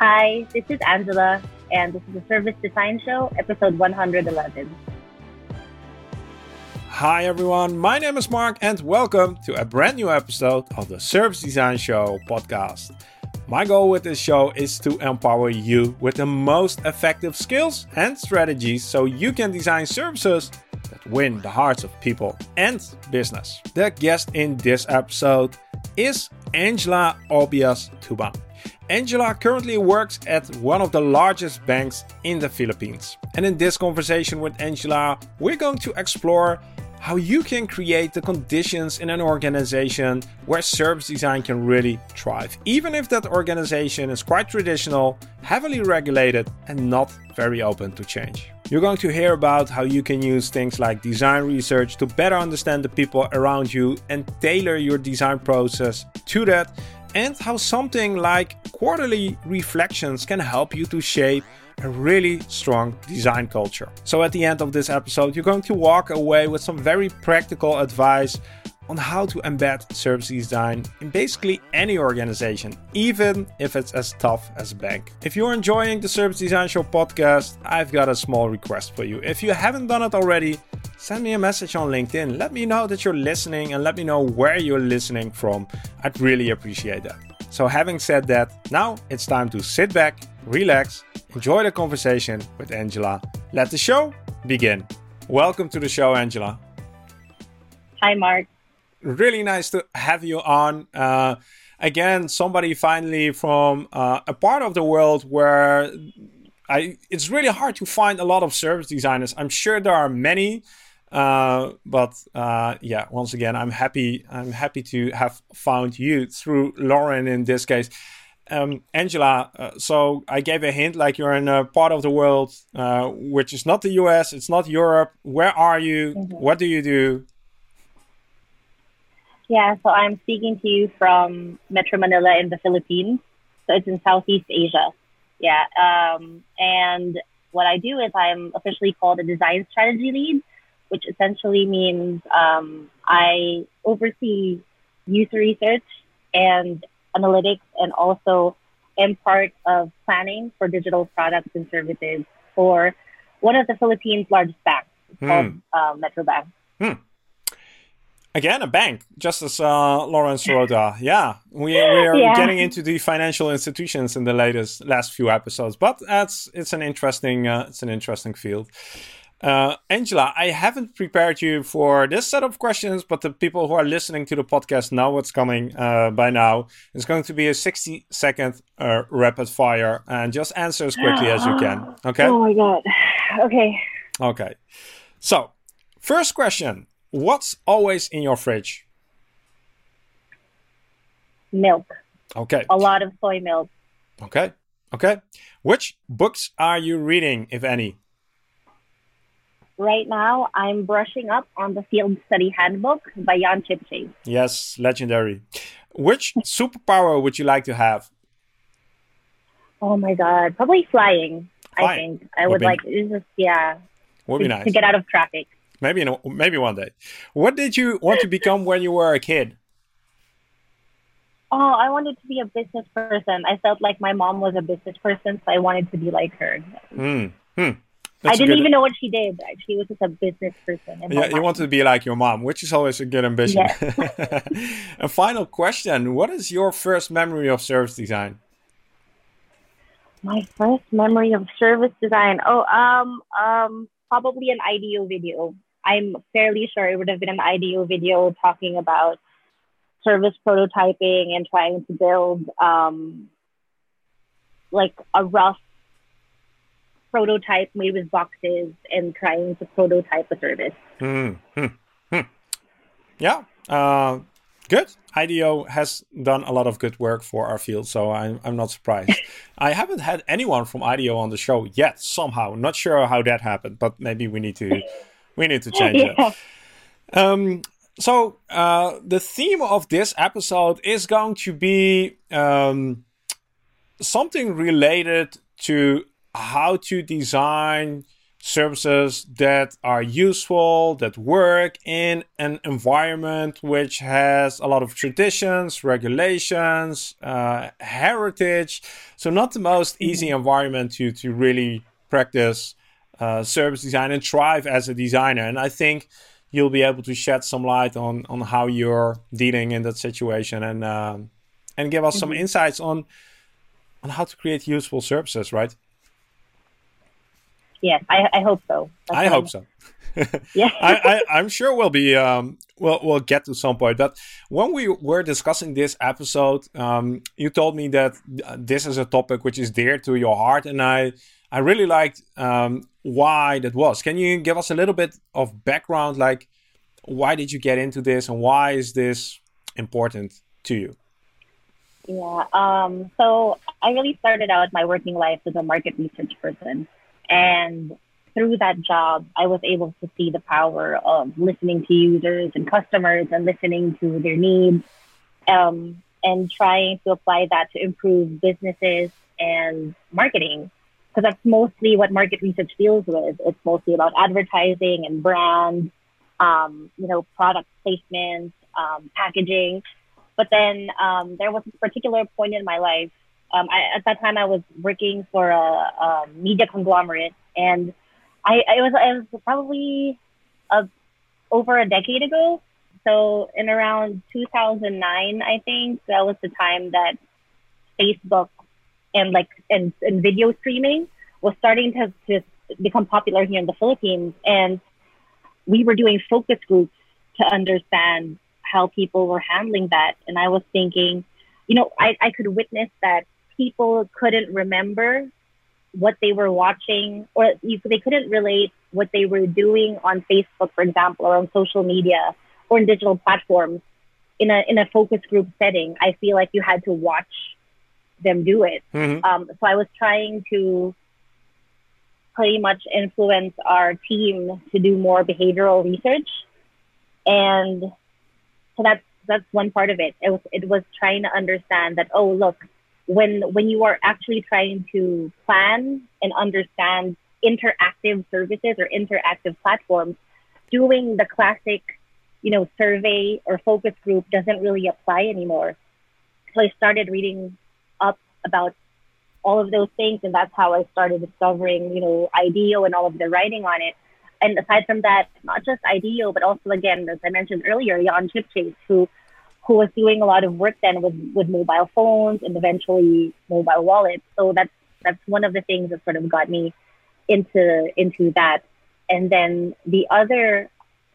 Hi, this is Angela, and this is the Service Design Show, episode 111. Hi everyone, my name is Mark, and welcome to a brand new episode of the Service Design Show podcast. My goal with this show is to empower you with the most effective skills and strategies so you can design services that win the hearts of people and business. The guest in this episode is Angela Obias Tuban. Angela currently works at one of the largest banks in the Philippines. And in this conversation with Angela, we're going to explore how you can create the conditions in an organization where service design can really thrive, even if that organization is quite traditional, heavily regulated, and not very open to change. You're going to hear about how you can use things like design research to better understand the people around you and tailor your design process to that and how something like quarterly reflections can help you to shape a really strong design culture. So, at the end of this episode, you're going to walk away with some very practical advice on how to embed service design in basically any organization, even if it's as tough as a bank. If you're enjoying the Service Design Show podcast, I've got a small request for you. If you haven't done it already, send me a message on LinkedIn. Let me know that you're listening and let me know where you're listening from. I'd really appreciate that. So, having said that, now it's time to sit back, relax, enjoy the conversation with Angela. Let the show begin. Welcome to the show, Angela. Hi, Mark really nice to have you on. Uh, again, somebody finally from uh, a part of the world where I it's really hard to find a lot of service designers. I'm sure there are many, uh, but uh, yeah, once again, I'm happy. I'm happy to have found you through Lauren in this case. Um, Angela, uh, so I gave a hint like you're in a part of the world uh, which is not the US, it's not Europe. Where are you? Mm-hmm. What do you do? Yeah, so I'm speaking to you from Metro Manila in the Philippines. So it's in Southeast Asia. Yeah. Um, and what I do is I'm officially called a design strategy lead, which essentially means um, I oversee user research and analytics and also am part of planning for digital products and services for one of the Philippines' largest banks hmm. called uh, Metrobank. Hmm. Again, a bank, just as uh, Lawrence Rota. Yeah, we, we are yeah. getting into the financial institutions in the latest last few episodes, but that's it's an interesting uh, it's an interesting field. Uh, Angela, I haven't prepared you for this set of questions, but the people who are listening to the podcast know what's coming uh, by now. It's going to be a 60 second uh, rapid fire and just answer as quickly as you can. Okay. Oh my God. Okay. Okay. So, first question What's always in your fridge? Milk. Okay. A lot of soy milk. Okay. Okay. Which books are you reading, if any? Right now, I'm brushing up on the Field Study Handbook by Jan Chipchase. Yes, legendary. Which superpower would you like to have? Oh my god, probably flying. flying. I think I would, would like. Just yeah. Would to, be nice to get out of traffic. Maybe in a, maybe one day. What did you want to become when you were a kid? Oh, I wanted to be a business person. I felt like my mom was a business person, so I wanted to be like her. Mm. Hmm. I didn't good... even know what she did. She was just a business person. Yeah, you want to be like your mom, which is always a good ambition. Yes. a final question: What is your first memory of service design? My first memory of service design. Oh, um, um, probably an IDEO video. I'm fairly sure it would have been an IDEO video talking about service prototyping and trying to build um, like a rough prototype made with boxes and trying to prototype a service. Mm-hmm. Hmm. Yeah, uh, good. IDEO has done a lot of good work for our field, so I'm, I'm not surprised. I haven't had anyone from IDEO on the show yet, somehow. Not sure how that happened, but maybe we need to we need to change yeah. it. Um, so uh, the theme of this episode is going to be um, something related to how to design services that are useful, that work in an environment which has a lot of traditions, regulations, uh, heritage. So, not the most mm-hmm. easy environment to, to really practice uh, service design and thrive as a designer. And I think you'll be able to shed some light on, on how you're dealing in that situation and, uh, and give us mm-hmm. some insights on, on how to create useful services, right? yes, I, I hope so. That's I hope so. yeah, I, I, am sure we'll be um, we'll we'll get to some point. But when we were discussing this episode, um, you told me that this is a topic which is dear to your heart, and I I really liked um, why that was. Can you give us a little bit of background, like why did you get into this, and why is this important to you? Yeah. Um, so I really started out my working life as a market research person. And through that job, I was able to see the power of listening to users and customers and listening to their needs um, and trying to apply that to improve businesses and marketing. Because that's mostly what market research deals with. It's mostly about advertising and brand, um, you know, product placement, um, packaging. But then um, there was a particular point in my life um, I, at that time, I was working for a, a media conglomerate, and I, I was was probably a, over a decade ago. So in around 2009, I think that was the time that Facebook and like and, and video streaming was starting to, to become popular here in the Philippines, and we were doing focus groups to understand how people were handling that. And I was thinking, you know, I, I could witness that people couldn't remember what they were watching or they couldn't relate what they were doing on Facebook, for example, or on social media or in digital platforms in a in a focus group setting. I feel like you had to watch them do it. Mm-hmm. Um, so I was trying to pretty much influence our team to do more behavioral research, and so that's that's one part of it. It was it was trying to understand that oh look when when you are actually trying to plan and understand interactive services or interactive platforms, doing the classic, you know, survey or focus group doesn't really apply anymore. So I started reading about all of those things, and that's how I started discovering, you know, IDEO and all of the writing on it. And aside from that, not just IDEO, but also again, as I mentioned earlier, Jan Chipchase, who who was doing a lot of work then with, with mobile phones and eventually mobile wallets. So that's that's one of the things that sort of got me into into that. And then the other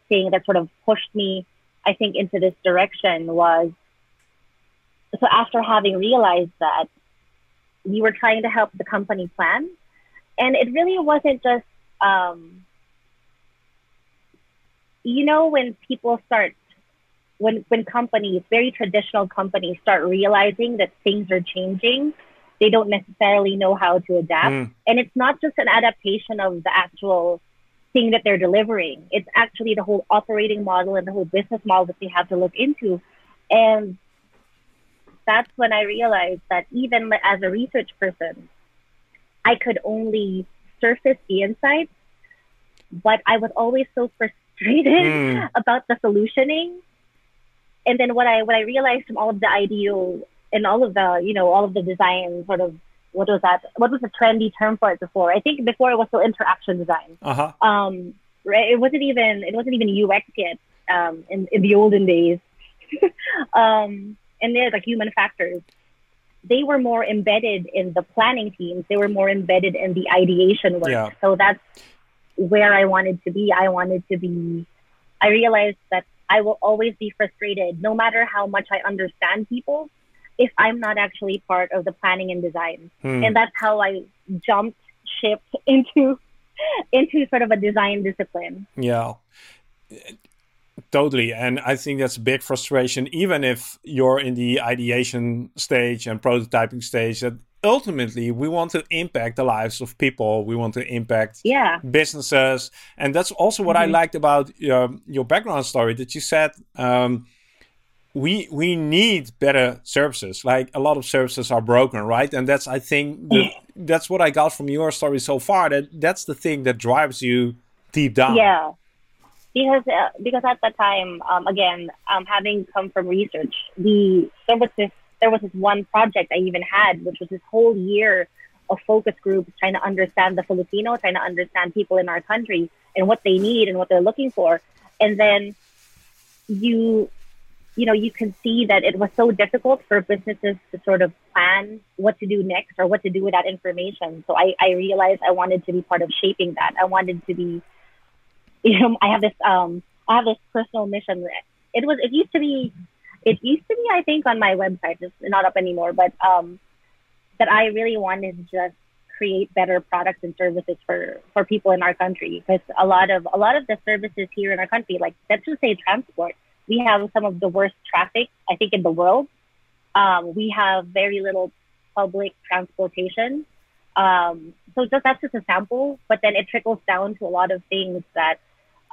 thing that sort of pushed me, I think, into this direction was so after having realized that we were trying to help the company plan, and it really wasn't just um, you know when people start when when companies, very traditional companies, start realizing that things are changing, they don't necessarily know how to adapt. Mm. And it's not just an adaptation of the actual thing that they're delivering. It's actually the whole operating model and the whole business model that they have to look into. And that's when I realized that even as a research person, I could only surface the insights, but I was always so frustrated mm. about the solutioning and then what I what I realized from all of the IDEO and all of the you know all of the design sort of what was that what was the trendy term for it before I think before it was still interaction design uh-huh. um right it wasn't even it wasn't even UX yet um in, in the olden days um and there's like human factors they were more embedded in the planning teams they were more embedded in the ideation work yeah. so that's where I wanted to be I wanted to be I realized that I will always be frustrated, no matter how much I understand people, if I'm not actually part of the planning and design. Hmm. And that's how I jumped ship into into sort of a design discipline. Yeah. Totally. And I think that's a big frustration, even if you're in the ideation stage and prototyping stage, that ultimately we want to impact the lives of people we want to impact yeah. businesses and that's also what mm-hmm. i liked about your, your background story that you said um, we we need better services like a lot of services are broken right and that's i think the, that's what I got from your story so far. That that's the thing that drives you deep down. Yeah, because uh, because at that time, um, again, um, having come from research, the there was this there was this one project I even had, which was this whole year of focus groups trying to understand the Filipino, trying to understand people in our country and what they need and what they're looking for, and then you you know, you can see that it was so difficult for businesses to sort of plan what to do next or what to do with that information. So I, I realized I wanted to be part of shaping that. I wanted to be, you know, I have this, um, I have this personal mission. It was, it used to be, it used to be, I think, on my website. It's not up anymore, but um, that I really wanted to just create better products and services for for people in our country because a lot of a lot of the services here in our country, like let's just say transport we have some of the worst traffic, I think, in the world. Um, we have very little public transportation. Um, so just, that's just a sample, but then it trickles down to a lot of things that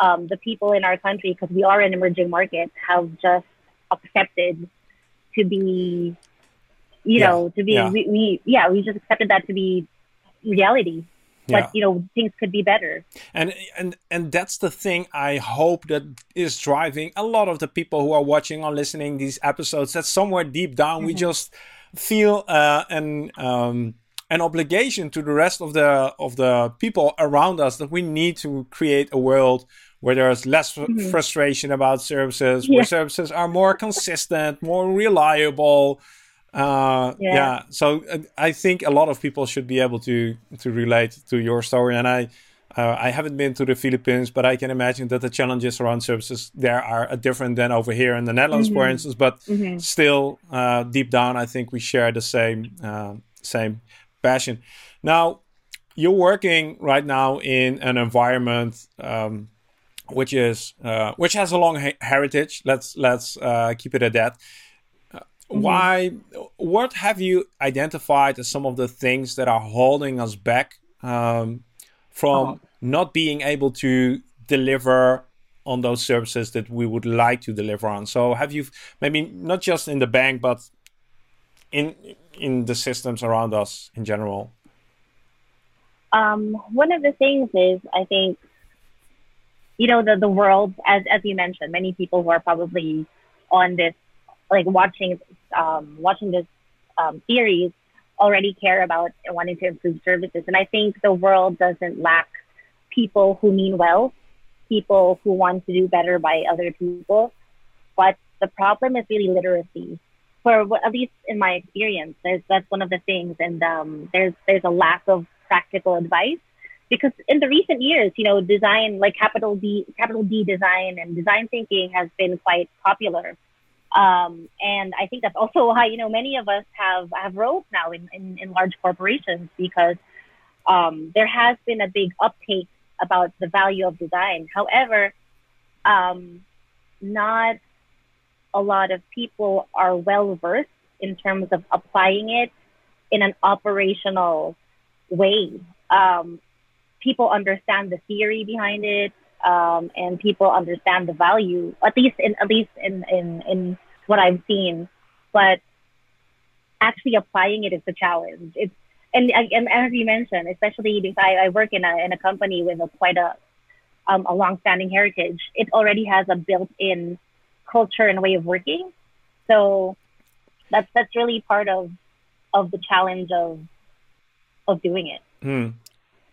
um, the people in our country, because we are an emerging market, have just accepted to be, you yeah. know, to be, yeah. We, we, yeah, we just accepted that to be reality but yeah. you know things could be better and and and that's the thing i hope that is driving a lot of the people who are watching or listening these episodes that somewhere deep down mm-hmm. we just feel uh, an um, an obligation to the rest of the of the people around us that we need to create a world where there's less mm-hmm. frustration about services yeah. where services are more consistent more reliable uh, yeah. yeah. So uh, I think a lot of people should be able to to relate to your story, and I. Uh, I haven't been to the Philippines, but I can imagine that the challenges around services there are uh, different than over here in the Netherlands, mm-hmm. for instance. But mm-hmm. still, uh, deep down, I think we share the same uh, same passion. Now, you're working right now in an environment um, which is uh, which has a long heritage. Let's let's uh, keep it at that. Mm-hmm. Why? What have you identified as some of the things that are holding us back um, from oh. not being able to deliver on those services that we would like to deliver on? So, have you maybe not just in the bank, but in in the systems around us in general? Um, one of the things is, I think, you know, the the world, as as you mentioned, many people who are probably on this like watching um, watching this um, series already care about wanting to improve services. And I think the world doesn't lack people who mean well, people who want to do better by other people. But the problem is really literacy. For at least in my experience, there's that's one of the things, and um, there's there's a lack of practical advice because in the recent years, you know, design like capital D capital D design and design thinking has been quite popular. Um, and I think that's also why, you know, many of us have, have roles now in, in, in large corporations because um, there has been a big uptake about the value of design. However, um, not a lot of people are well versed in terms of applying it in an operational way. Um, people understand the theory behind it, um, and people understand the value, at least in at least in in, in what I've seen, but actually applying it is the challenge. It's and, and as you mentioned, especially because I, I work in a in a company with a quite a um, a long-standing heritage, it already has a built-in culture and way of working. So that's that's really part of of the challenge of of doing it. Hmm.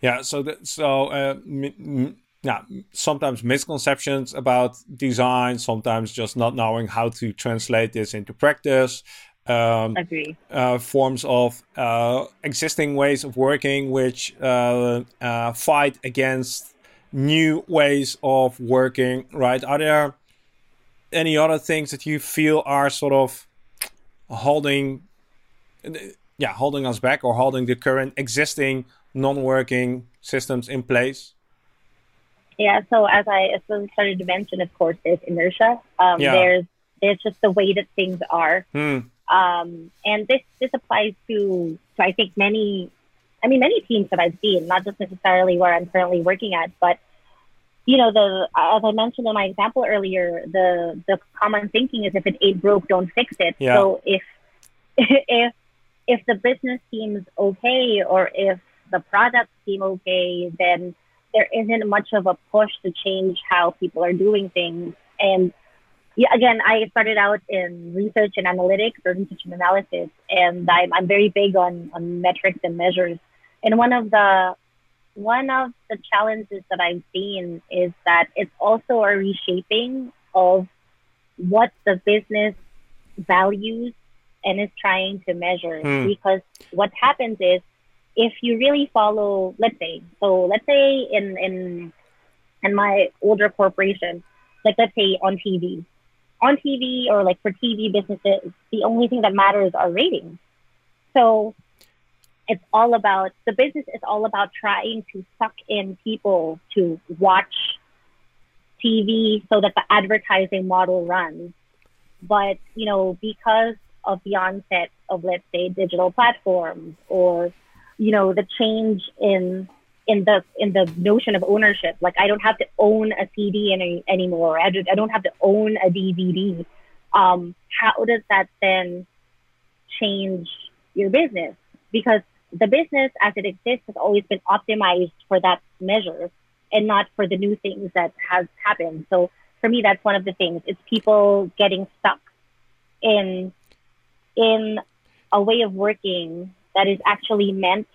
Yeah. So that, so uh, m- m- yeah, sometimes misconceptions about design, sometimes just not knowing how to translate this into practice. Um, Agree. Uh, forms of uh, existing ways of working which uh, uh, fight against new ways of working, right? Are there any other things that you feel are sort of holding, yeah, holding us back or holding the current existing non-working systems in place? Yeah, so as I, as I started to mention, of course, there's inertia. Um, yeah. There's there's just the way that things are, hmm. um, and this this applies to to I think many, I mean many teams that I've seen, not just necessarily where I'm currently working at, but you know the as I mentioned in my example earlier, the the common thinking is if it ain't broke, don't fix it. Yeah. So if if if the business seems okay or if the products seem okay, then there isn't much of a push to change how people are doing things. And yeah, again, I started out in research and analytics or research and analysis, and I'm, I'm very big on, on metrics and measures. And one of the one of the challenges that I've seen is that it's also a reshaping of what the business values and is trying to measure. Hmm. Because what happens is if you really follow, let's say, so let's say in in in my older corporation, like let's say on TV, on TV or like for TV businesses, the only thing that matters are ratings. So it's all about the business is all about trying to suck in people to watch TV so that the advertising model runs. But, you know, because of the onset of, let's say, digital platforms or, you know, the change in in the in the notion of ownership. Like I don't have to own a CD any, anymore. I, I don't have to own a DVD. Um, how does that then change your business? Because the business as it exists has always been optimized for that measure and not for the new things that has happened. So for me, that's one of the things. It's people getting stuck in in a way of working that is actually meant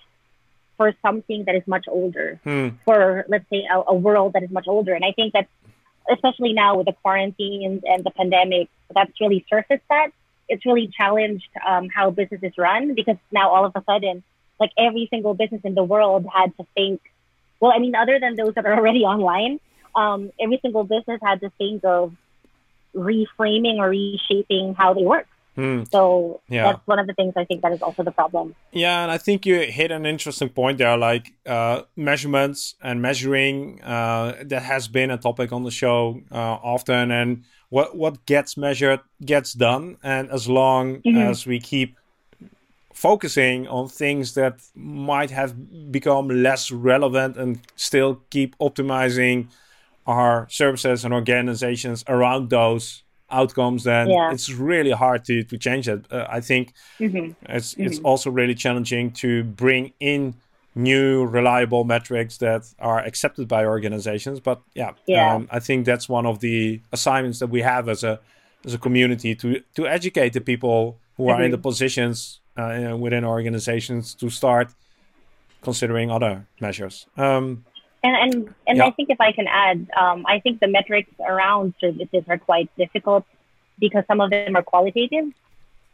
for something that is much older, hmm. for let's say a, a, world that is much older. And I think that, especially now with the quarantines and the pandemic, that's really surfaced that. It's really challenged um, how businesses run because now all of a sudden like every single business in the world had to think, well, I mean, other than those that are already online, um, every single business had to think of reframing or reshaping how they work. Hmm. So yeah. that's one of the things I think that is also the problem. Yeah, and I think you hit an interesting point there, like uh, measurements and measuring. Uh, that has been a topic on the show uh, often, and what what gets measured gets done. And as long mm-hmm. as we keep focusing on things that might have become less relevant and still keep optimizing our services and organizations around those outcomes then yeah. it's really hard to, to change it uh, i think mm-hmm. it's mm-hmm. it's also really challenging to bring in new reliable metrics that are accepted by organizations but yeah, yeah. Um, i think that's one of the assignments that we have as a as a community to to educate the people who mm-hmm. are in the positions uh, within organizations to start considering other measures. Um, and and, and yeah. I think if I can add, um, I think the metrics around services are quite difficult because some of them are qualitative.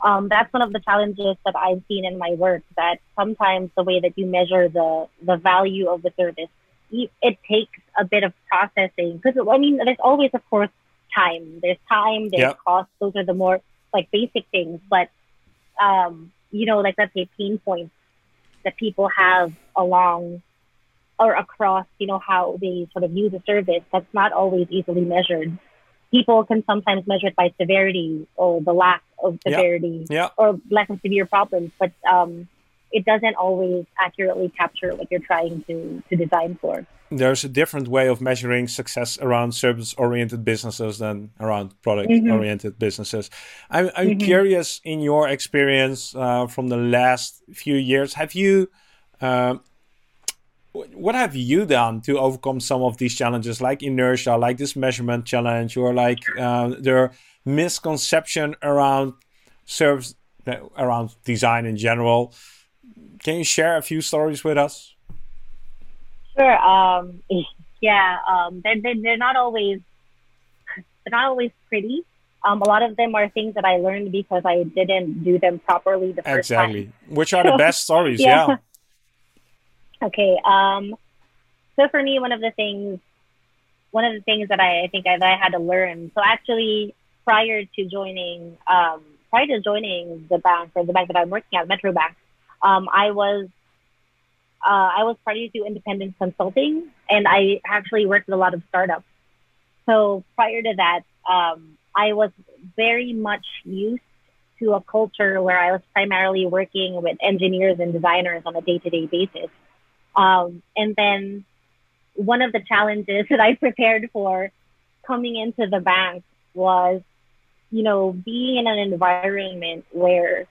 Um, that's one of the challenges that I've seen in my work. That sometimes the way that you measure the the value of the service, it takes a bit of processing. Because I mean, there's always, of course, time. There's time. There's yep. cost. Those are the more like basic things. But um, you know, like let's say pain points that people have along or across, you know, how they sort of use a service that's not always easily measured. People can sometimes measure it by severity or the lack of severity yep. Yep. or lack of severe problems, but um, it doesn't always accurately capture what you're trying to, to design for there's a different way of measuring success around service oriented businesses than around product oriented mm-hmm. businesses. I'm, I'm mm-hmm. curious in your experience uh, from the last few years, have you, uh, what have you done to overcome some of these challenges like inertia, like this measurement challenge, or like uh, their misconception around service, around design in general? Can you share a few stories with us? Sure. Um, yeah. Um, they're, they're, they're not always they're not always pretty. Um, a lot of them are things that I learned because I didn't do them properly the first exactly. time. Exactly. Which are the best stories? yeah. yeah. Okay. Um, so for me, one of the things, one of the things that I, I think I, I had to learn. So actually, prior to joining, um, prior to joining the bank or the bank that I'm working at, Metrobank, um, I was uh, I was party to independent consulting, and I actually worked with a lot of startups. So prior to that, um, I was very much used to a culture where I was primarily working with engineers and designers on a day-to-day basis. Um, and then one of the challenges that I prepared for coming into the bank was, you know, being in an environment where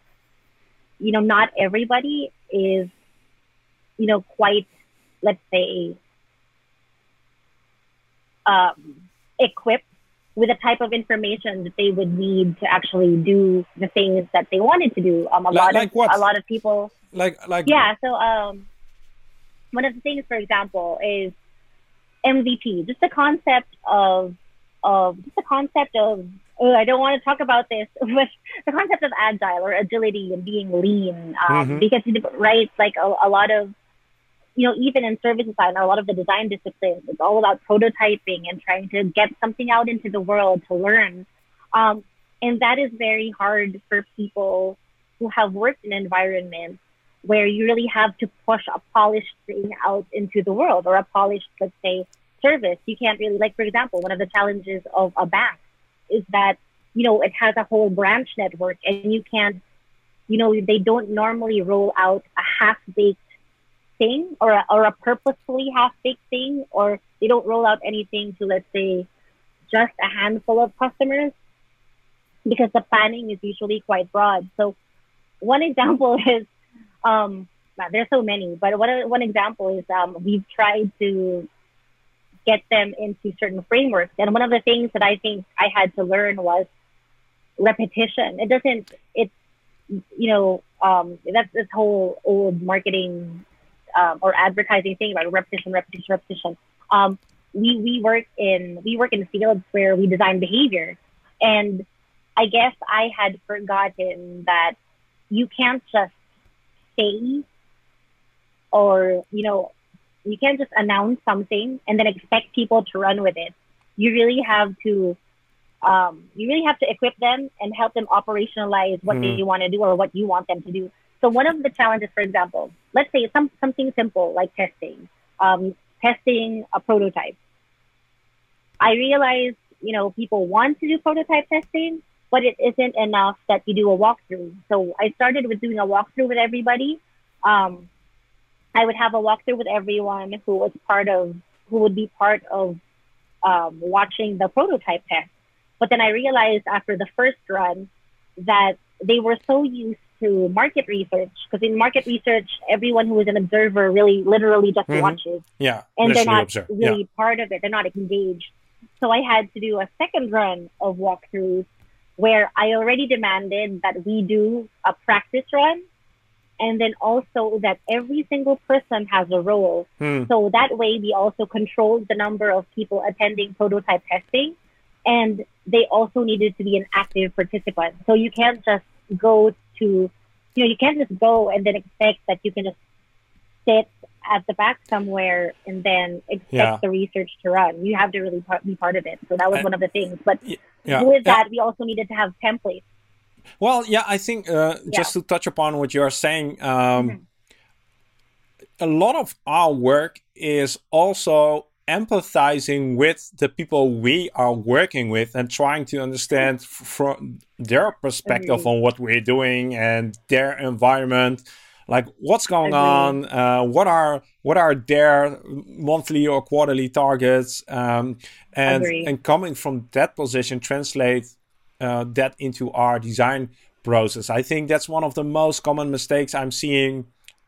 you know, not everybody is, you know, quite, let's say, um, equipped with the type of information that they would need to actually do the things that they wanted to do. Um, a like, lot like of what? a lot of people. Like like Yeah. So um, one of the things, for example, is MVP. Just the concept of of just the concept of. Oh, I don't want to talk about this, but the concept of agile or agility and being lean, um, Mhm. because right, like a, a lot of you know, even in service design, a lot of the design disciplines, it's all about prototyping and trying to get something out into the world to learn. Um, and that is very hard for people who have worked in environments where you really have to push a polished thing out into the world or a polished, let's say, service. You can't really, like, for example, one of the challenges of a bank is that, you know, it has a whole branch network and you can't, you know, they don't normally roll out a half baked thing or a, or a purposefully half baked thing, or they don't roll out anything to, let's say, just a handful of customers because the planning is usually quite broad. So, one example is um, there's so many, but one, one example is um, we've tried to get them into certain frameworks. And one of the things that I think I had to learn was repetition. It doesn't, it's, you know, um, that's this whole old marketing um, or advertising thing about repetition, repetition, repetition. Um, we we work in we work in fields where we design behavior, and I guess I had forgotten that you can't just say or you know you can't just announce something and then expect people to run with it. You really have to um, you really have to equip them and help them operationalize what Mm. they want to do or what you want them to do. So one of the challenges, for example, let's say some something simple like testing, um, testing a prototype. I realize, you know, people want to do prototype testing, but it isn't enough that you do a walkthrough. So I started with doing a walkthrough with everybody. Um, I would have a walkthrough with everyone who was part of, who would be part of um, watching the prototype test. But then I realized after the first run that they were so used to market research because in market research, everyone who is an observer really literally just Mhm. watches yeah, and they're not observe. really part of it. They're not engaged. So I had to do a second run of walkthroughs where I already demanded that we do a practice run and then also that every single person has a role. Hmm. So that way we also controlled the number of people attending prototype testing and they also needed to be an active participant. So you can't just go to, you know, you can't just go and then expect that you can just sit at the back somewhere and then expect Yeah. the research to run. You have to really part, be part of it. So that was Uh, one of the things. But Yeah. with Yeah. that, we also needed to have templates. Well, yeah, I think uh, just to touch upon what you're saying, um, Mhm. a lot of our work is also empathizing with the people we are working with and trying to understand from their perspective Agreed. on what we're doing and their environment like what's going on? Uh, what are what are their monthly or quarterly targets? Um, and Agreed. and coming from that position translate uh, that into our design process. I think that's one of the most common mistakes i'm seeing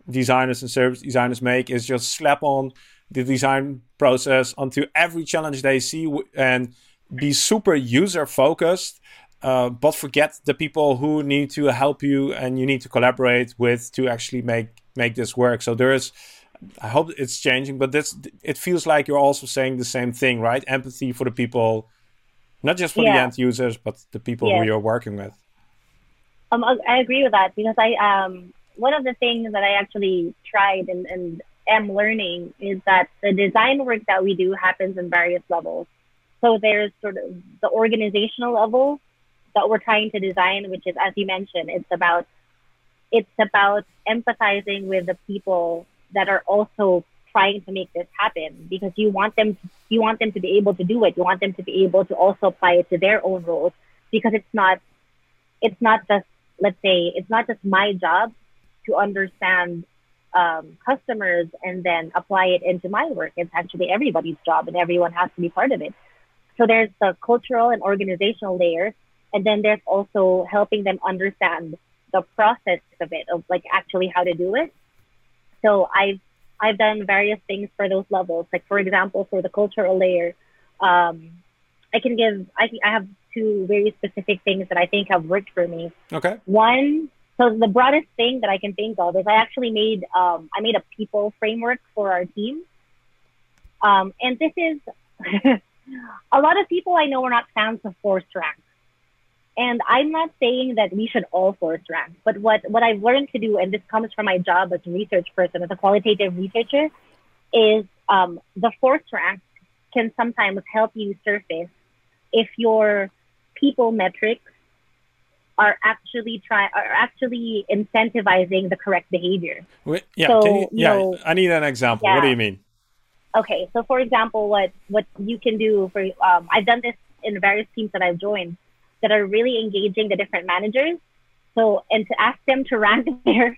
designers and service designers make is just slap on the design process onto every challenge they see and be super user focused uh, but forget the people who need to help you and you need to collaborate with to actually make make this work. So there is i hope it's changing but this it feels like you're also saying the same thing right? Empathy for the people not just for the end users but the people who you're working with. Um, I I agree with that because I um one of the things that I actually tried and, and am learning is that the design work that we do happens in various levels. So there's sort of the organizational level that we're trying to design, which is as you mentioned, it's about it's about empathizing with the people that are also trying to make this happen because you want them to, you want them to be able to do it. You want them to be able to also apply it to their own roles because it's not it's not just let's say it's not just my job to understand um, customers and then apply it into my work. It's actually everybody's job, and everyone has to be part of it. So there's the cultural and organizational layer, and then there's also helping them understand the process of it, of like actually how to do it. So I've I've done various things for those levels. Like for example, for the cultural layer, um, I can give I I have two very specific things that I think have worked for me. Okay. One, so the broadest thing that I can think of is I actually made um, I made a people framework for our team, um, and this is a lot of people I know are not fans of forced rank. And I'm not saying that we should all force rank, but what, what I've learned to do, and this comes from my job as a research person, as a qualitative researcher, is um, the forced rank can sometimes help you surface if your people metrics are actually try are actually incentivizing the correct behavior. Wait, yeah, so, you, yeah. Know, I need an example. Yeah. What do you mean? Okay, so for example, what what you can do for um, I've done this in various teams that I've joined that are really engaging the different managers. So and to ask them to rank their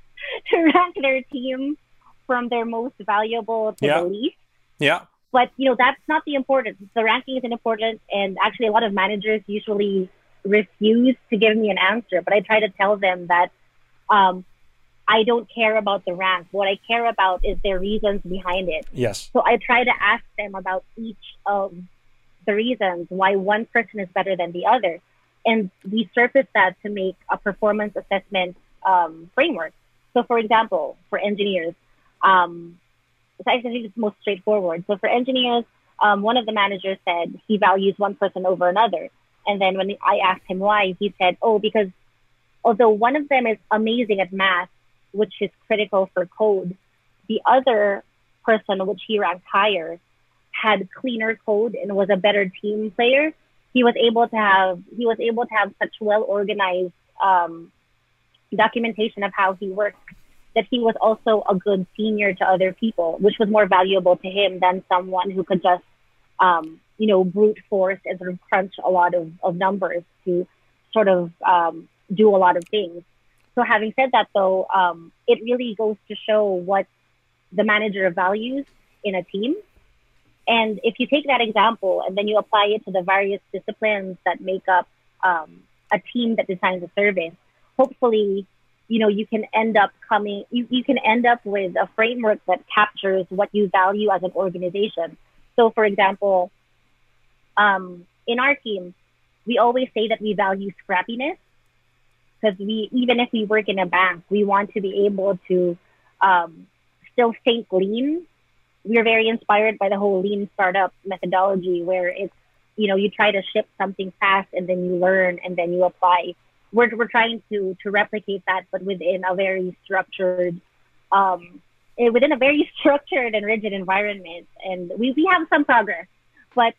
to rank their team from their most valuable to yeah. the least. Yeah. But you know that's not the importance. The ranking isn't important, and actually a lot of managers usually refuse to give me an answer. But I try to tell them that um, I don't care about the rank. What I care about is their reasons behind it. Yes. So I try to ask them about each of the reasons why one person is better than the other and we surface that to make a performance assessment um, framework. So, for example, for engineers, um, I think it's most straightforward. So, for engineers, um, one of the managers said he values one person over another. And then when I asked him why, he said, oh, because although one of them is amazing at math, which is critical for code, the other person, which he ranked higher, had cleaner code and was a better team player he was able to have he was able to have such well organized um, documentation of how he worked that he was also a good senior to other people, which was more valuable to him than someone who could just um, you know brute force and sort of crunch a lot of, of numbers to sort of um, do a lot of things. So having said that, though, um, it really goes to show what the manager values in a team and if you take that example and then you apply it to the various disciplines that make up um, a team that designs a service, hopefully, you know, you can end up coming, you, you can end up with a framework that captures what you value as an organization. So, for example, um, in our team, we always say that we value scrappiness because we, even if we work in a bank, we want to be able to um, still think lean we're very inspired by the whole lean startup methodology where it's you know you try to ship something fast and then you learn and then you apply. We're, we're trying to to replicate that but within a very structured um eh, within a very structured and rigid environment. And we, we have some progress but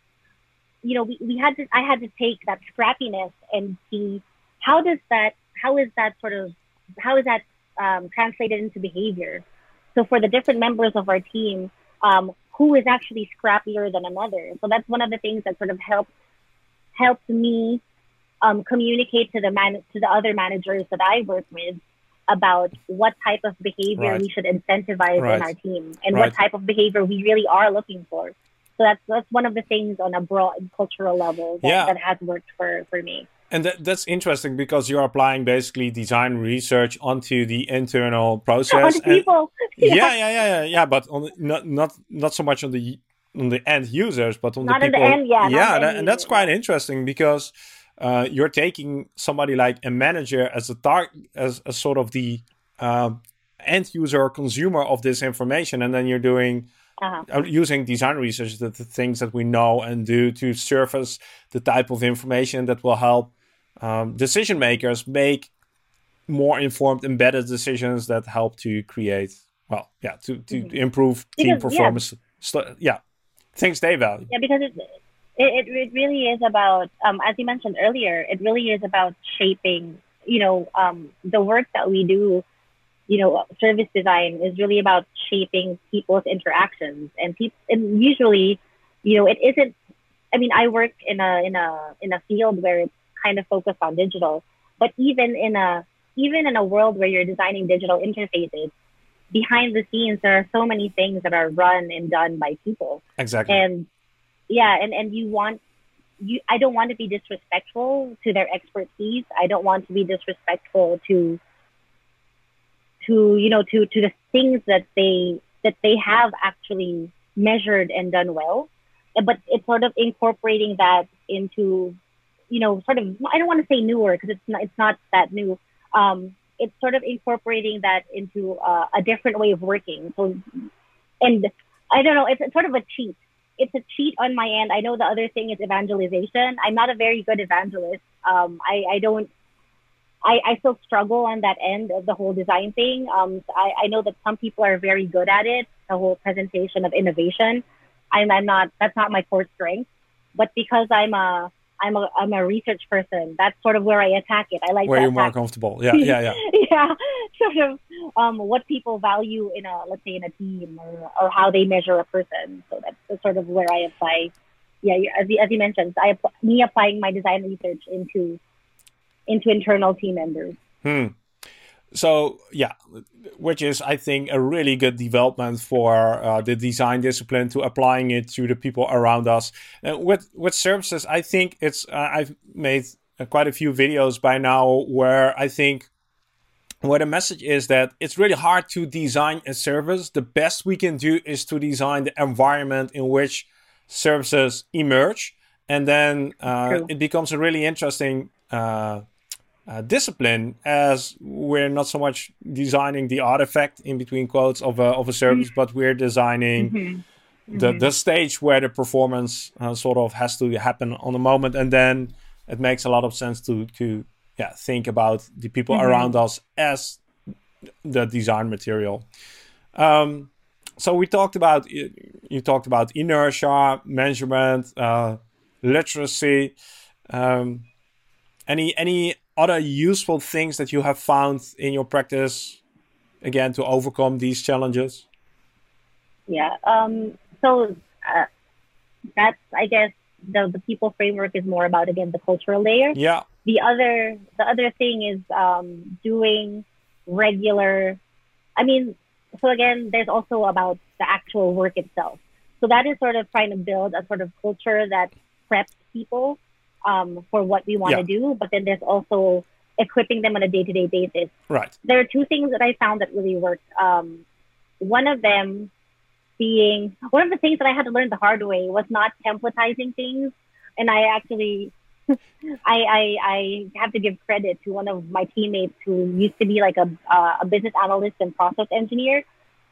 you know we, we had to i had to take that scrappiness and see how does that how is that sort of how is that um, translated into behavior? So for the different members of our team um, who is actually scrappier than another. So that's one of the things that sort of helped helped me um, communicate to the man to the other managers that I work with about what type of behavior right. we should incentivize right. in our team and right. what type of behavior we really are looking for. So that's that's one of the things on a broad cultural level that, yeah. that has worked for, for me. And that, that's interesting because you're applying basically design research onto the internal process. On people. Yeah. yeah, yeah, yeah, yeah. But on not not not so much on the on the end users, but on not the people. The end, yeah, yeah, that, and that's quite interesting because uh, you're taking somebody like a manager as a target, as a sort of the uh, end user or consumer of this information, and then you're doing uh-huh. Uh, using design research, the, the, things that we know and do to surface the type of information that will help um, decision makers make more informed, embedded decisions that help to create, well, yeah, to, to mm-hmm. improve team because, performance. Yeah. yeah, things they value. Yeah, because it, it, it really is about, um, as you mentioned earlier, it really is about shaping, you know, um, the work that we do, you know, service design is really about shaping people's interactions and people, and usually, you know, it isn't, I mean, I work in a, in a, in a field where it's kind of focused on digital. But even in a even in a world where you're designing digital interfaces, behind the scenes there are so many things that are run and done by people. Exactly. And yeah, and, and you want you I don't want to be disrespectful to their expertise. I don't want to be disrespectful to to you know to to the things that they that they have actually measured and done well but it's sort of incorporating that into you know sort of i don't want to say newer because it's not it's not that new. Um, it's sort of incorporating that into uh, a different way of working. So and i don't know it's, it's sort of a cheat. It's a cheat on my end. I know the other thing is evangelization. I'm not a very good evangelist. Um, I, I don't I, I still struggle on that end of the whole design thing. Um, I, I know that some people are very good at it, the whole presentation of innovation. I'm, I'm not, that's not my core strength, but because I'm a, I'm a, I'm a research person, that's sort of where I attack it. I like where you're more comfortable. Yeah, yeah, yeah. yeah, sort of um, what people value in a, let's say in a team or, or how they measure a person. So that's, that's sort of where I apply. Yeah, as you, as you mentioned, I, me applying my design research into into internal team members. Hmm. So yeah, which is I think a really good development for uh, the design discipline to applying it to the people around us. Uh, with with services, I think it's uh, I've made uh, quite a few videos by now where I think where the message is that it's really hard to design a service. The best we can do is to design the environment in which services emerge, and then uh, it becomes a really interesting uh, uh, discipline as we're not so much designing the artifact in between quotes of a, of a service, but we're designing mm-hmm. the, mm-hmm. the stage where the performance uh, sort of has to happen on the moment. And then it makes a lot of sense to, to yeah, think about the people mm-hmm. around us as the design material. Um, so we talked about you talked about inertia, measurement, uh, literacy. Um, any any other useful things that you have found in your practice again to overcome these challenges? Yeah. Um, so uh, that's I guess the the people framework is more about again the cultural layer. Yeah. The other the other thing is um, doing regular. I mean, so again, there's also about the actual work itself. So that is sort of trying to build a sort of culture that preps people um, for what we want to yeah. do, but then there's also equipping them on a day to day basis. Right. There are two things that I found that really worked. Um, one of them being one of the things that I had to learn the hard way was not templatizing things, and I actually. I, I, I have to give credit to one of my teammates who used to be like a, uh, a business analyst and process engineer.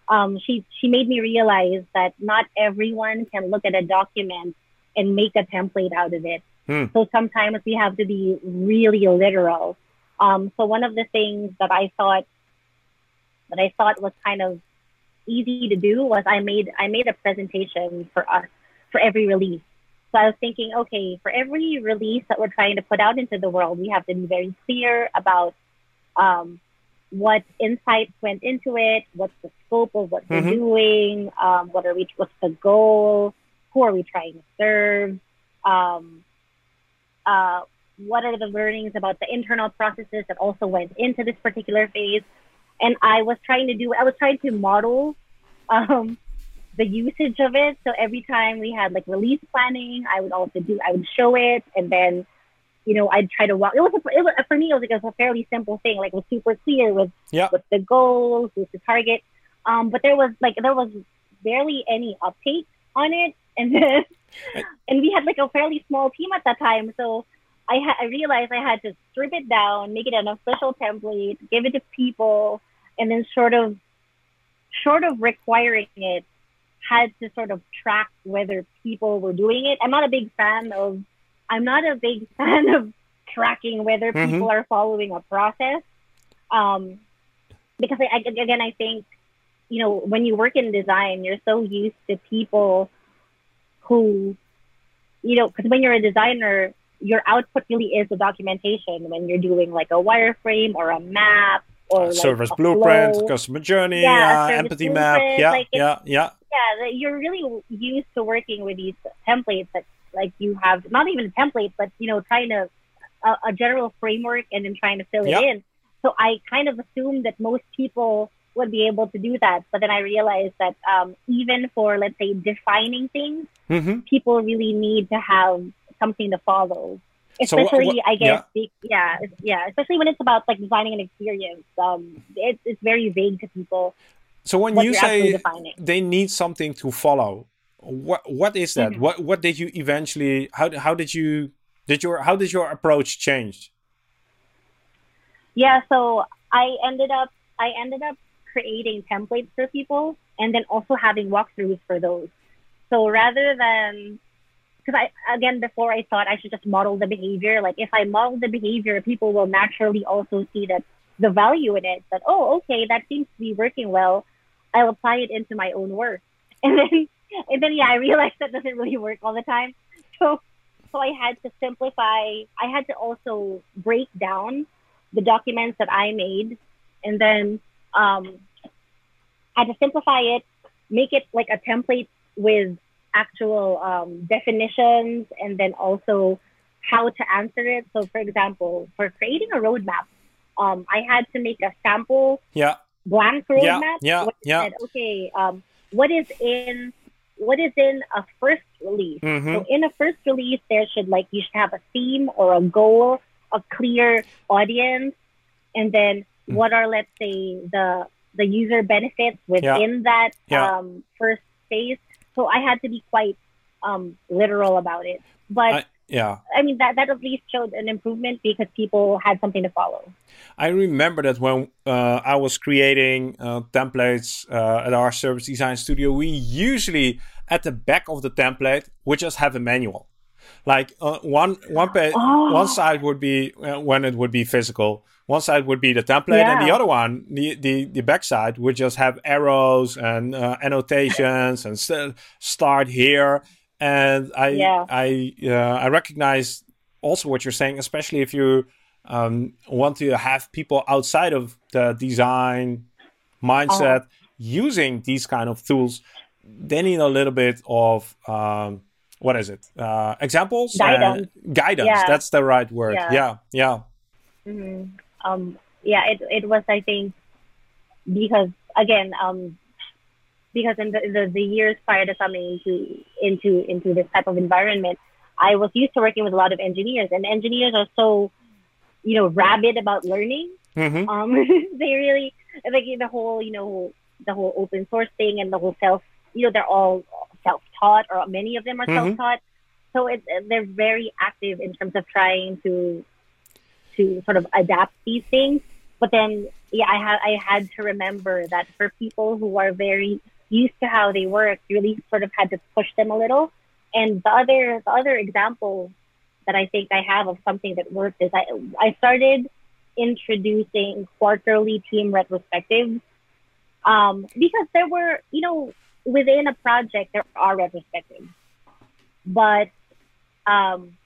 Um, she she made me realize that not everyone can look at a document and make a template out of it. Hmm. So sometimes we have to be really literal. Um, so one of the things that I thought that I thought was kind of easy to do was I made I made a presentation for us for every release. So I was thinking, okay, for every release that we're trying to put out into the world, we have to be very clear about um, what insights went into it, what's the scope of what mm-hmm. we're doing, um, what are we, what's the goal, who are we trying to serve, um, uh, what are the learnings about the internal processes that also went into this particular phase. And I was trying to do, I was trying to model um, the usage of it. So every time we had like release planning, I would also do, I would show it and then, you know, I'd try to walk. It was, a, it was for me, it was like a fairly simple thing. Like it was super clear with, yeah. with the goals, with the target. Um, but there was like, there was barely any uptake on it. And then, and we had like a fairly small team at that time. So I, ha- I realized I had to strip it down, make it an official template, give it to people, and then sort of, short of requiring it, had to sort of track whether people were doing it. I'm not a big fan of, I'm not a big fan of tracking whether mm-hmm. people are following a process. Um, because I, again, I think, you know, when you work in design, you're so used to people who, you know, because when you're a designer, your output really is the documentation when you're doing like a wireframe or a map or like service blueprint, flow. customer journey, yeah, uh, empathy map. Yeah, like yeah, yeah. Yeah, you're really used to working with these templates that like you have not even templates, but you know, trying to a, a general framework and then trying to fill it in. So I kind of assume that most people would be able to do that, but then I realized that um, even for let's say defining things, mm-hmm. people really need to have something to follow. especially what- I guess yeah. yeah yeah especially when it's about like designing an experience. Um, it's it's very vague to people So when you say they need something to follow, what what is that? Mhm. What what did you eventually? How how did you did your how did your approach change? Yeah, so I ended up I ended up creating templates for people and then also having walkthroughs for those. So rather than because I again before I thought I should just model the behavior. Like if I model the behavior, people will naturally also see that the value in it. That oh, okay, that seems to be working well. I'll apply it into my own work. And then and then yeah, I realized that doesn't really work all the time. So so I had to simplify. I had to also break down the documents that I made, and then um, I had to simplify it, make it like a template with actual um, definitions, and then also how to answer it. So, for example, for creating a roadmap, um, I had to make a sample Yeah, blank Yeah, roadmap. yeah, it yeah. said, okay, um, what is in what is in a first release? hmm So in a first release, there should like you should have a theme or a goal, a clear audience, and then. What are let's say the the user benefits within that Yeah. um, first phase. So I had to be quite um, literal about it, but I- yeah. I mean that that at least showed an improvement because people had something to follow. I remember that when uh, I was creating uh, templates uh, at our service design studio, we usually at the back of the template we just have a manual. Like uh, one one page, Oh. one side would be uh, when it would be physical. One side would be the template, and the other one, the the, the back side, would just have arrows and uh, annotations and st- start here. And I Yeah. I uh, I recognize also what you're saying, especially if you um, want to have people outside of the design mindset Uh-huh. using these kind of tools, they need a little bit of um, what is it? Uh, examples, and- Guidance. guidance. Yeah. That's the right word. Yeah. Yeah, yeah, hmm Um, yeah, it it was I think because again, um, because in the, the the years prior to coming into into into this type of environment, I was used to working with a lot of engineers, and engineers are so, you know, rabid about learning. hmm Um, they really like the whole you know the whole open source thing and the whole self. You know, they're all self taught, or many of them are Mhm. self taught. So it, they're very active in terms of trying to to sort of adapt these things. But then, yeah, I had I had to remember that for people who are very used to how they work, you really sort of had to push them a little. And the other the other example that I think I have of something that worked is I I started introducing quarterly team retrospectives um, because there were you know within a project there are retrospectives, but um,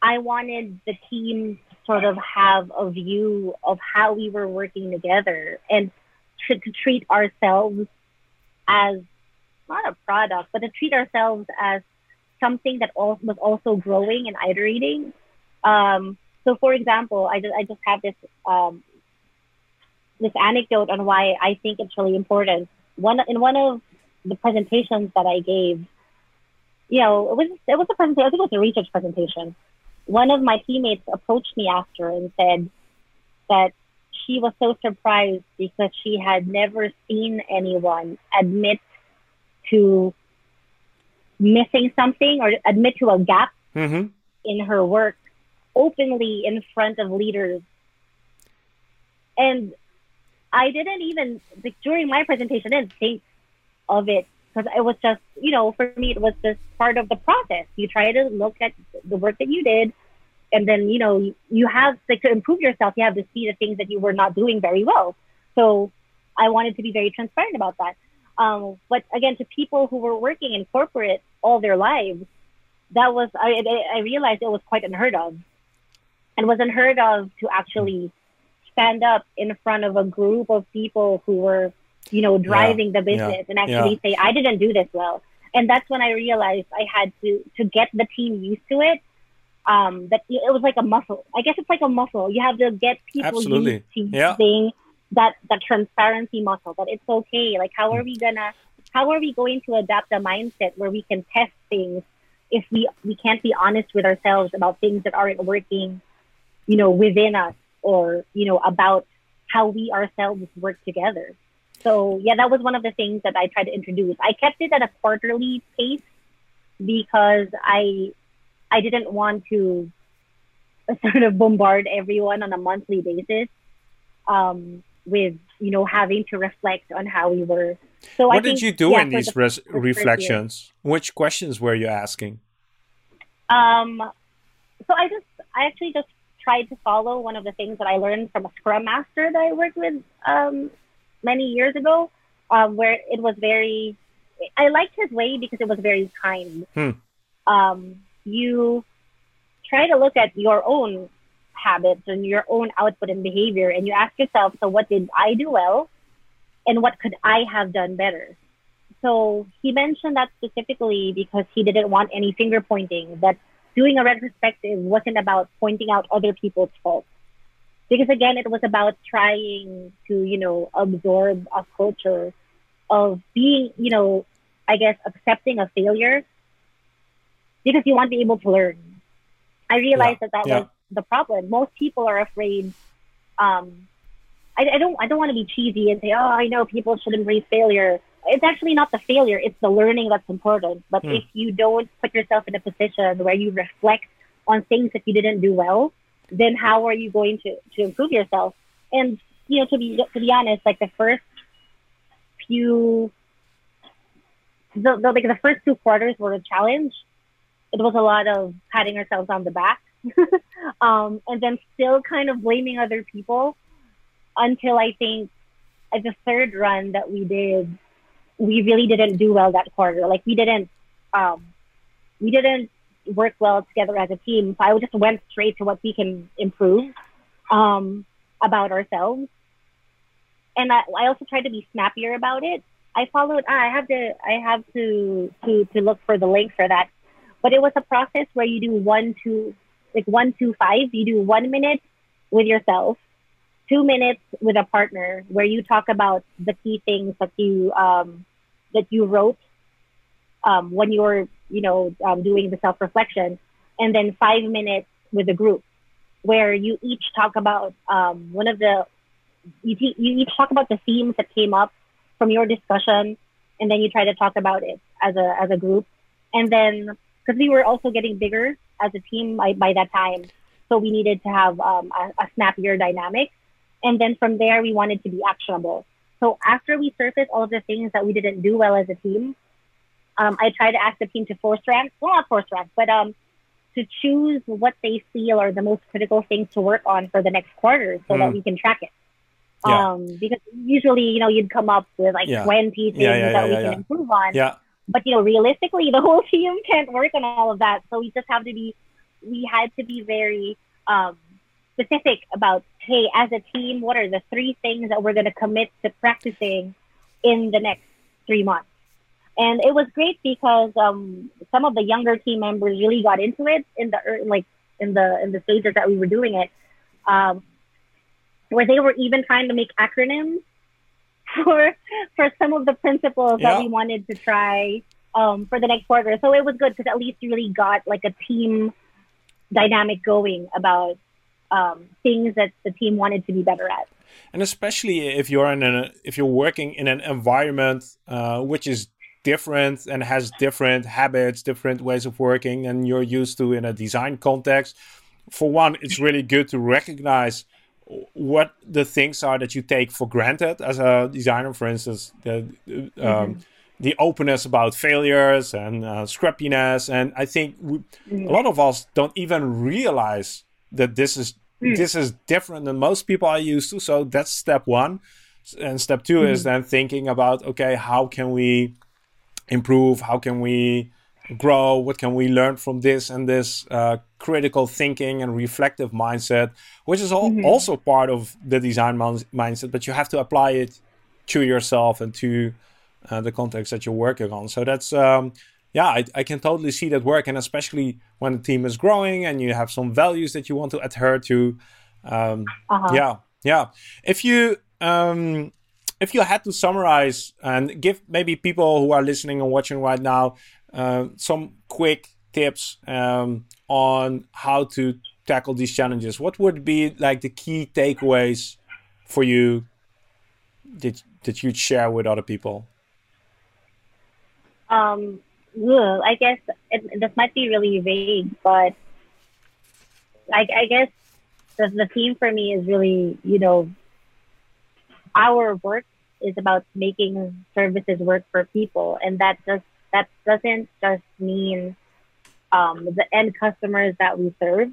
I wanted the team to sort of have a view of how we were working together and to, to treat ourselves as not a product, but to treat ourselves as something that al- was also growing and iterating. Um, so, for example, I just I just have this um, this anecdote on why I think it's really important. One in one of the presentations that I gave, you know, it was it was a presentation. I think it was a research presentation. One of my teammates approached me after and said that she was so surprised because she had never seen anyone admit to missing something or admit to a gap hmm in her work openly in front of leaders. And I didn't even, like, during my presentation, I didn't think of it because it was just, you know, for me, it was just part of the process. You try to look at the work that you did, and then, you know, you, have, like, to improve yourself, you have to see the things that you were not doing very well. So I wanted to be very transparent about that. Um, but again, to people who were working in corporate all their lives, that was I I realized it was quite unheard of, and was unheard of to actually stand up in front of a group of people who were, you know, driving the business and actually say I didn't do this well. And that's when I realized I had to to get the team used to it. Um, that it was like a muscle. I guess it's like a muscle. You have to get people Absolutely. used to Yeah. using that that transparency muscle. That it's okay. Like how are we gonna how are we going to adapt a mindset where we can test things if we we can't be honest with ourselves about things that aren't working, you know, within us or you know about how we ourselves work together. So yeah, that was one of the things that I tried to introduce. I kept it at a quarterly pace because I I didn't want to sort of bombard everyone on a monthly basis um, with you know having to reflect on how we were. So what I did think, you do yeah, in these the, res- reflections? Which questions were you asking? Um, so I just I actually just tried to follow one of the things that I learned from a Scrum Master that I worked with um, many years ago, um, where it was very. I liked his way because it was very kind. Hmm. Um, you try to look at your own habits and your own output and behavior, and you ask yourself, so what did I do well, and what could I have done better? So he mentioned that specifically because he didn't want any finger pointing. That doing a retrospective wasn't about pointing out other people's faults. Because again, it was about trying to, you know, absorb a culture of being, you know, I guess accepting a failure because you want to be able to learn. I realized yeah. that that yeah. was the problem. Most people are afraid. Um, I, I don't. I don't want to be cheesy and say, "Oh, I know people should embrace failure." It's actually not the failure; it's the learning that's important. But hmm. if you don't put yourself in a position where you reflect on things that you didn't do well, then how are you going to to improve yourself? And you know, to be to be honest, like the first few, the, the like the first two quarters were a challenge it was a lot of patting ourselves on the back um, and then still kind of blaming other people until I think at the third run that we did, we really didn't do well that quarter. Like we didn't, um, we didn't work well together as a team. So I just went straight to what we can improve um, about ourselves. And I, I also tried to be snappier about it. I followed. I have to. I have to to to look for the link for that but it was a process where you do one, two, like one, two, five. You do one minute with yourself, two minutes with a partner, where you talk about the key things that you um, that you wrote um, when you were, you know, um, doing the self reflection, and then five minutes with a group, where you each talk about um, one of the you, you each talk about the themes that came up from your discussion, and then you try to talk about it as a as a group, and then because we were also getting bigger as a team by, by that time. So we needed to have um, a, a snappier dynamic. And then from there, we wanted to be actionable. So after we surfaced all of the things that we didn't do well as a team, um, I tried to ask the team to force rank, well, not force rank, but um, to choose what they feel are the most critical things to work on for the next quarter so mm. that we can track it. Yeah. Um, because usually, you know, you'd come up with like yeah. 20 things yeah, that we can improve on. Yeah. But you know, realistically, the whole team can't work on all of that. So we just have to be, we had to be very um, specific about, hey, as a team, what are the three things that we're going to commit to practicing in the next three months? And it was great because um, some of the younger team members really got into it in the like in the in the stages that we were doing it, um, where they were even trying to make acronyms for for some of the principles yeah. that we wanted to try um, for the next quarter. So it was good because at least you really got like a team dynamic going about um, things that the team wanted to be better at. And especially if you're in a if you're working in an environment uh, which is different and has different habits, different ways of working, and you're used to in a design context. For one, it's really good to recognize what the things are that you take for granted as a designer. For instance, the um, mm-hmm. the openness about failures and uh, scrappiness, and I think we, mm-hmm. a lot of us don't even realize that this is mm. this is different than most people are used to. So that's step one, and step 2 mm-hmm. is then thinking about okay, how can we improve? How can we grow? What can we learn from this and this uh, critical thinking and reflective mindset, which is all, mm-hmm. also part of the design mindset, but you have to apply it to yourself and to uh, the context that you're working on. So that's, um, yeah, I, I, can totally see that work. And especially when the team is growing and you have some values that you want to adhere to. Um, uh-huh. Yeah, yeah. If you, um, if you had to summarize and give maybe people who are listening and watching right now uh, some quick tips um, on how to tackle these challenges, what would be like the key takeaways for you that that you'd share with other people? Um, well, I guess it, this might be really vague, but I, I guess the, the theme for me is really, you know, our work is about making services work for people, and that just that doesn't just mean um, the end customers that we serve.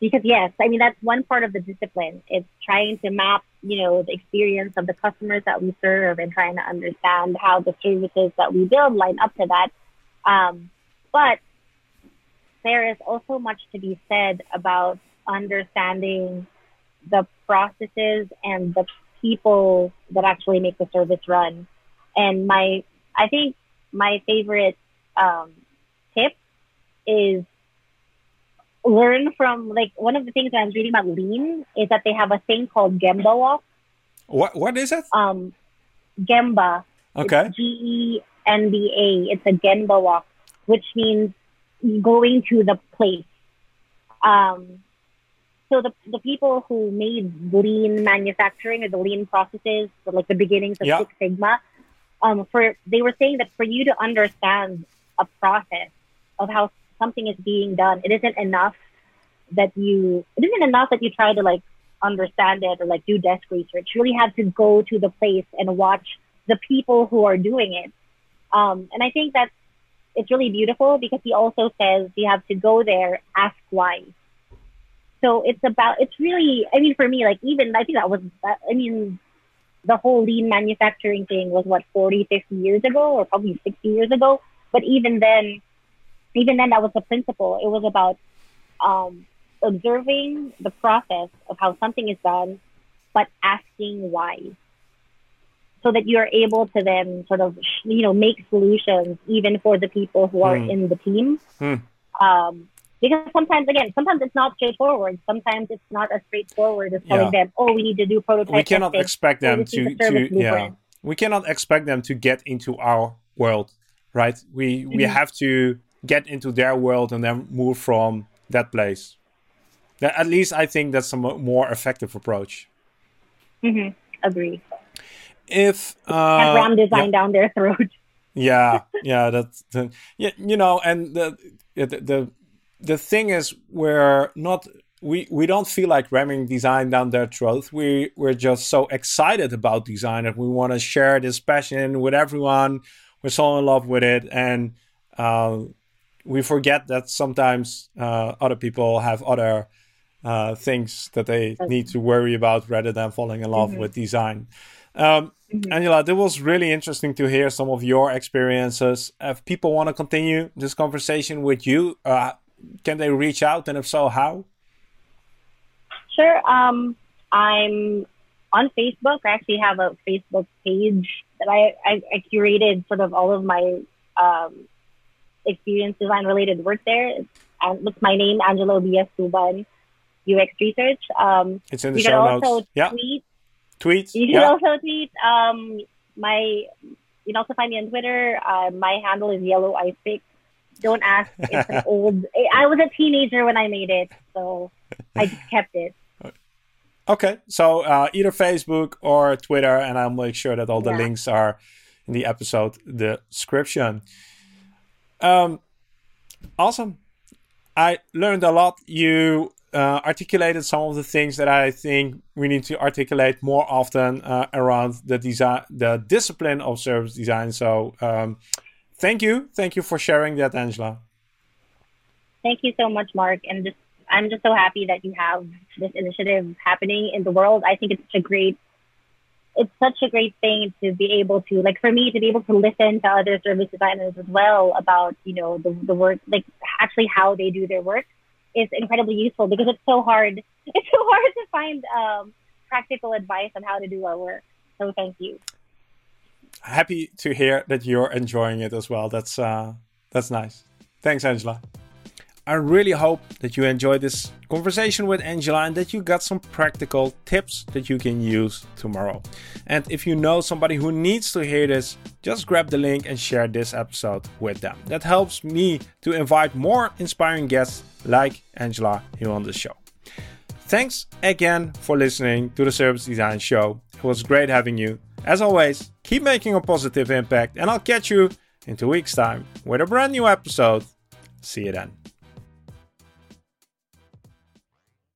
Because yes, I mean that's one part of the discipline. It's trying to map, you know, the experience of the customers that we serve and trying to understand how the services that we build line up to that. Um, but there is also much to be said about understanding the processes and the people that actually make the service run. And my, I think my favorite um, tip is learn from like one of the things that I was reading about lean is that they have a thing called Gemba walk. What what is it? Um, Gemba. Okay. G E N B A. It's a Gemba walk, which means going to the place. Um, so the, the people who made lean manufacturing or the lean processes, like the beginnings of Yeah. Six Sigma, um, for they were saying that for you to understand a process of how something is being done, it isn't enough that you it isn't enough that you try to like understand it or like do desk research. You really have to go to the place and watch the people who are doing it. Um, and I think that's it's really beautiful because he also says you have to go there, ask why. So it's about, it's really, I mean, for me, like even, I think that was, that, I mean, the whole lean manufacturing thing was what, 40, 50 years ago or probably 60 years ago. But even then, even then that was the principle. It was about um, observing the process of how something is done, but asking why. So that you're able to then sort of, you know, make solutions even for the people who are Hmm. in the team. Hmm. Um, because sometimes, again, sometimes it's not straightforward. Sometimes it's not as straightforward as telling Yeah. them, "Oh, we need to do prototype." we cannot testing. expect them to, to yeah blueprint. we cannot expect them to get into our world right we we Mhm. have to get into their world and then move from that place That- at least i think that's a more effective approach Mhm. Agree. if uh Have RAM yeah. design down their throat. yeah yeah that's yeah you know and the, the the the thing is we're not we we don't feel like ramming design down their throat. We we're just so excited about design that we want to share this passion with everyone. We're so in love with it and uh, we forget that sometimes uh, other people have other uh, things that they need to worry about rather than falling in love with design. Um, Angela, it was really interesting to hear some of your experiences. If people want to continue this conversation with you, uh, can they reach out? And if so, how? Sure. Um, I'm on Facebook. I actually have a Facebook page that I, I, I curated sort of all of my um, experience design related work there. And it's my name, Angela B.S. Suban, UX Research. Um, It's in the you can show also notes. Yeah, tweet. tweet. You can Yeah, also tweet. Um, my you can also find me on Twitter. Uh, my handle is Yellow Ice Pick. Don't ask. It's an old. I was a teenager when I made it, so I just kept it. Okay, so uh, either Facebook or Twitter, and I'll make sure that all the Yeah. links are in the episode description. Um, awesome. I learned a lot. You uh, articulated some of the things that I think we need to articulate more often uh, around the design, the discipline of service design. So, um, thank you, thank you for sharing that, Angela. Thank you so much, Marc. And just I'm just so happy that you have this initiative happening in the world. I think it's such a great it's such a great thing to be able to like for me to be able to listen to other service designers as well about, you know, the the work like actually how they do their work is incredibly useful because it's so hard it's so hard to find um, practical advice on how to do our work. So thank you. Happy to hear that you're enjoying it as well. That's uh, that's nice. Thanks, Angela. I really hope that you enjoyed this conversation with Angela and that you got some practical tips that you can use tomorrow. And if you know somebody who needs to hear this, just grab the link and share this episode with them. That helps me to invite more inspiring guests like Angela here on the show. Thanks again for listening to the Service Design Show. It was great having you. As always, keep making a positive impact, and I'll catch you in two weeks' time with a brand new episode. See you then.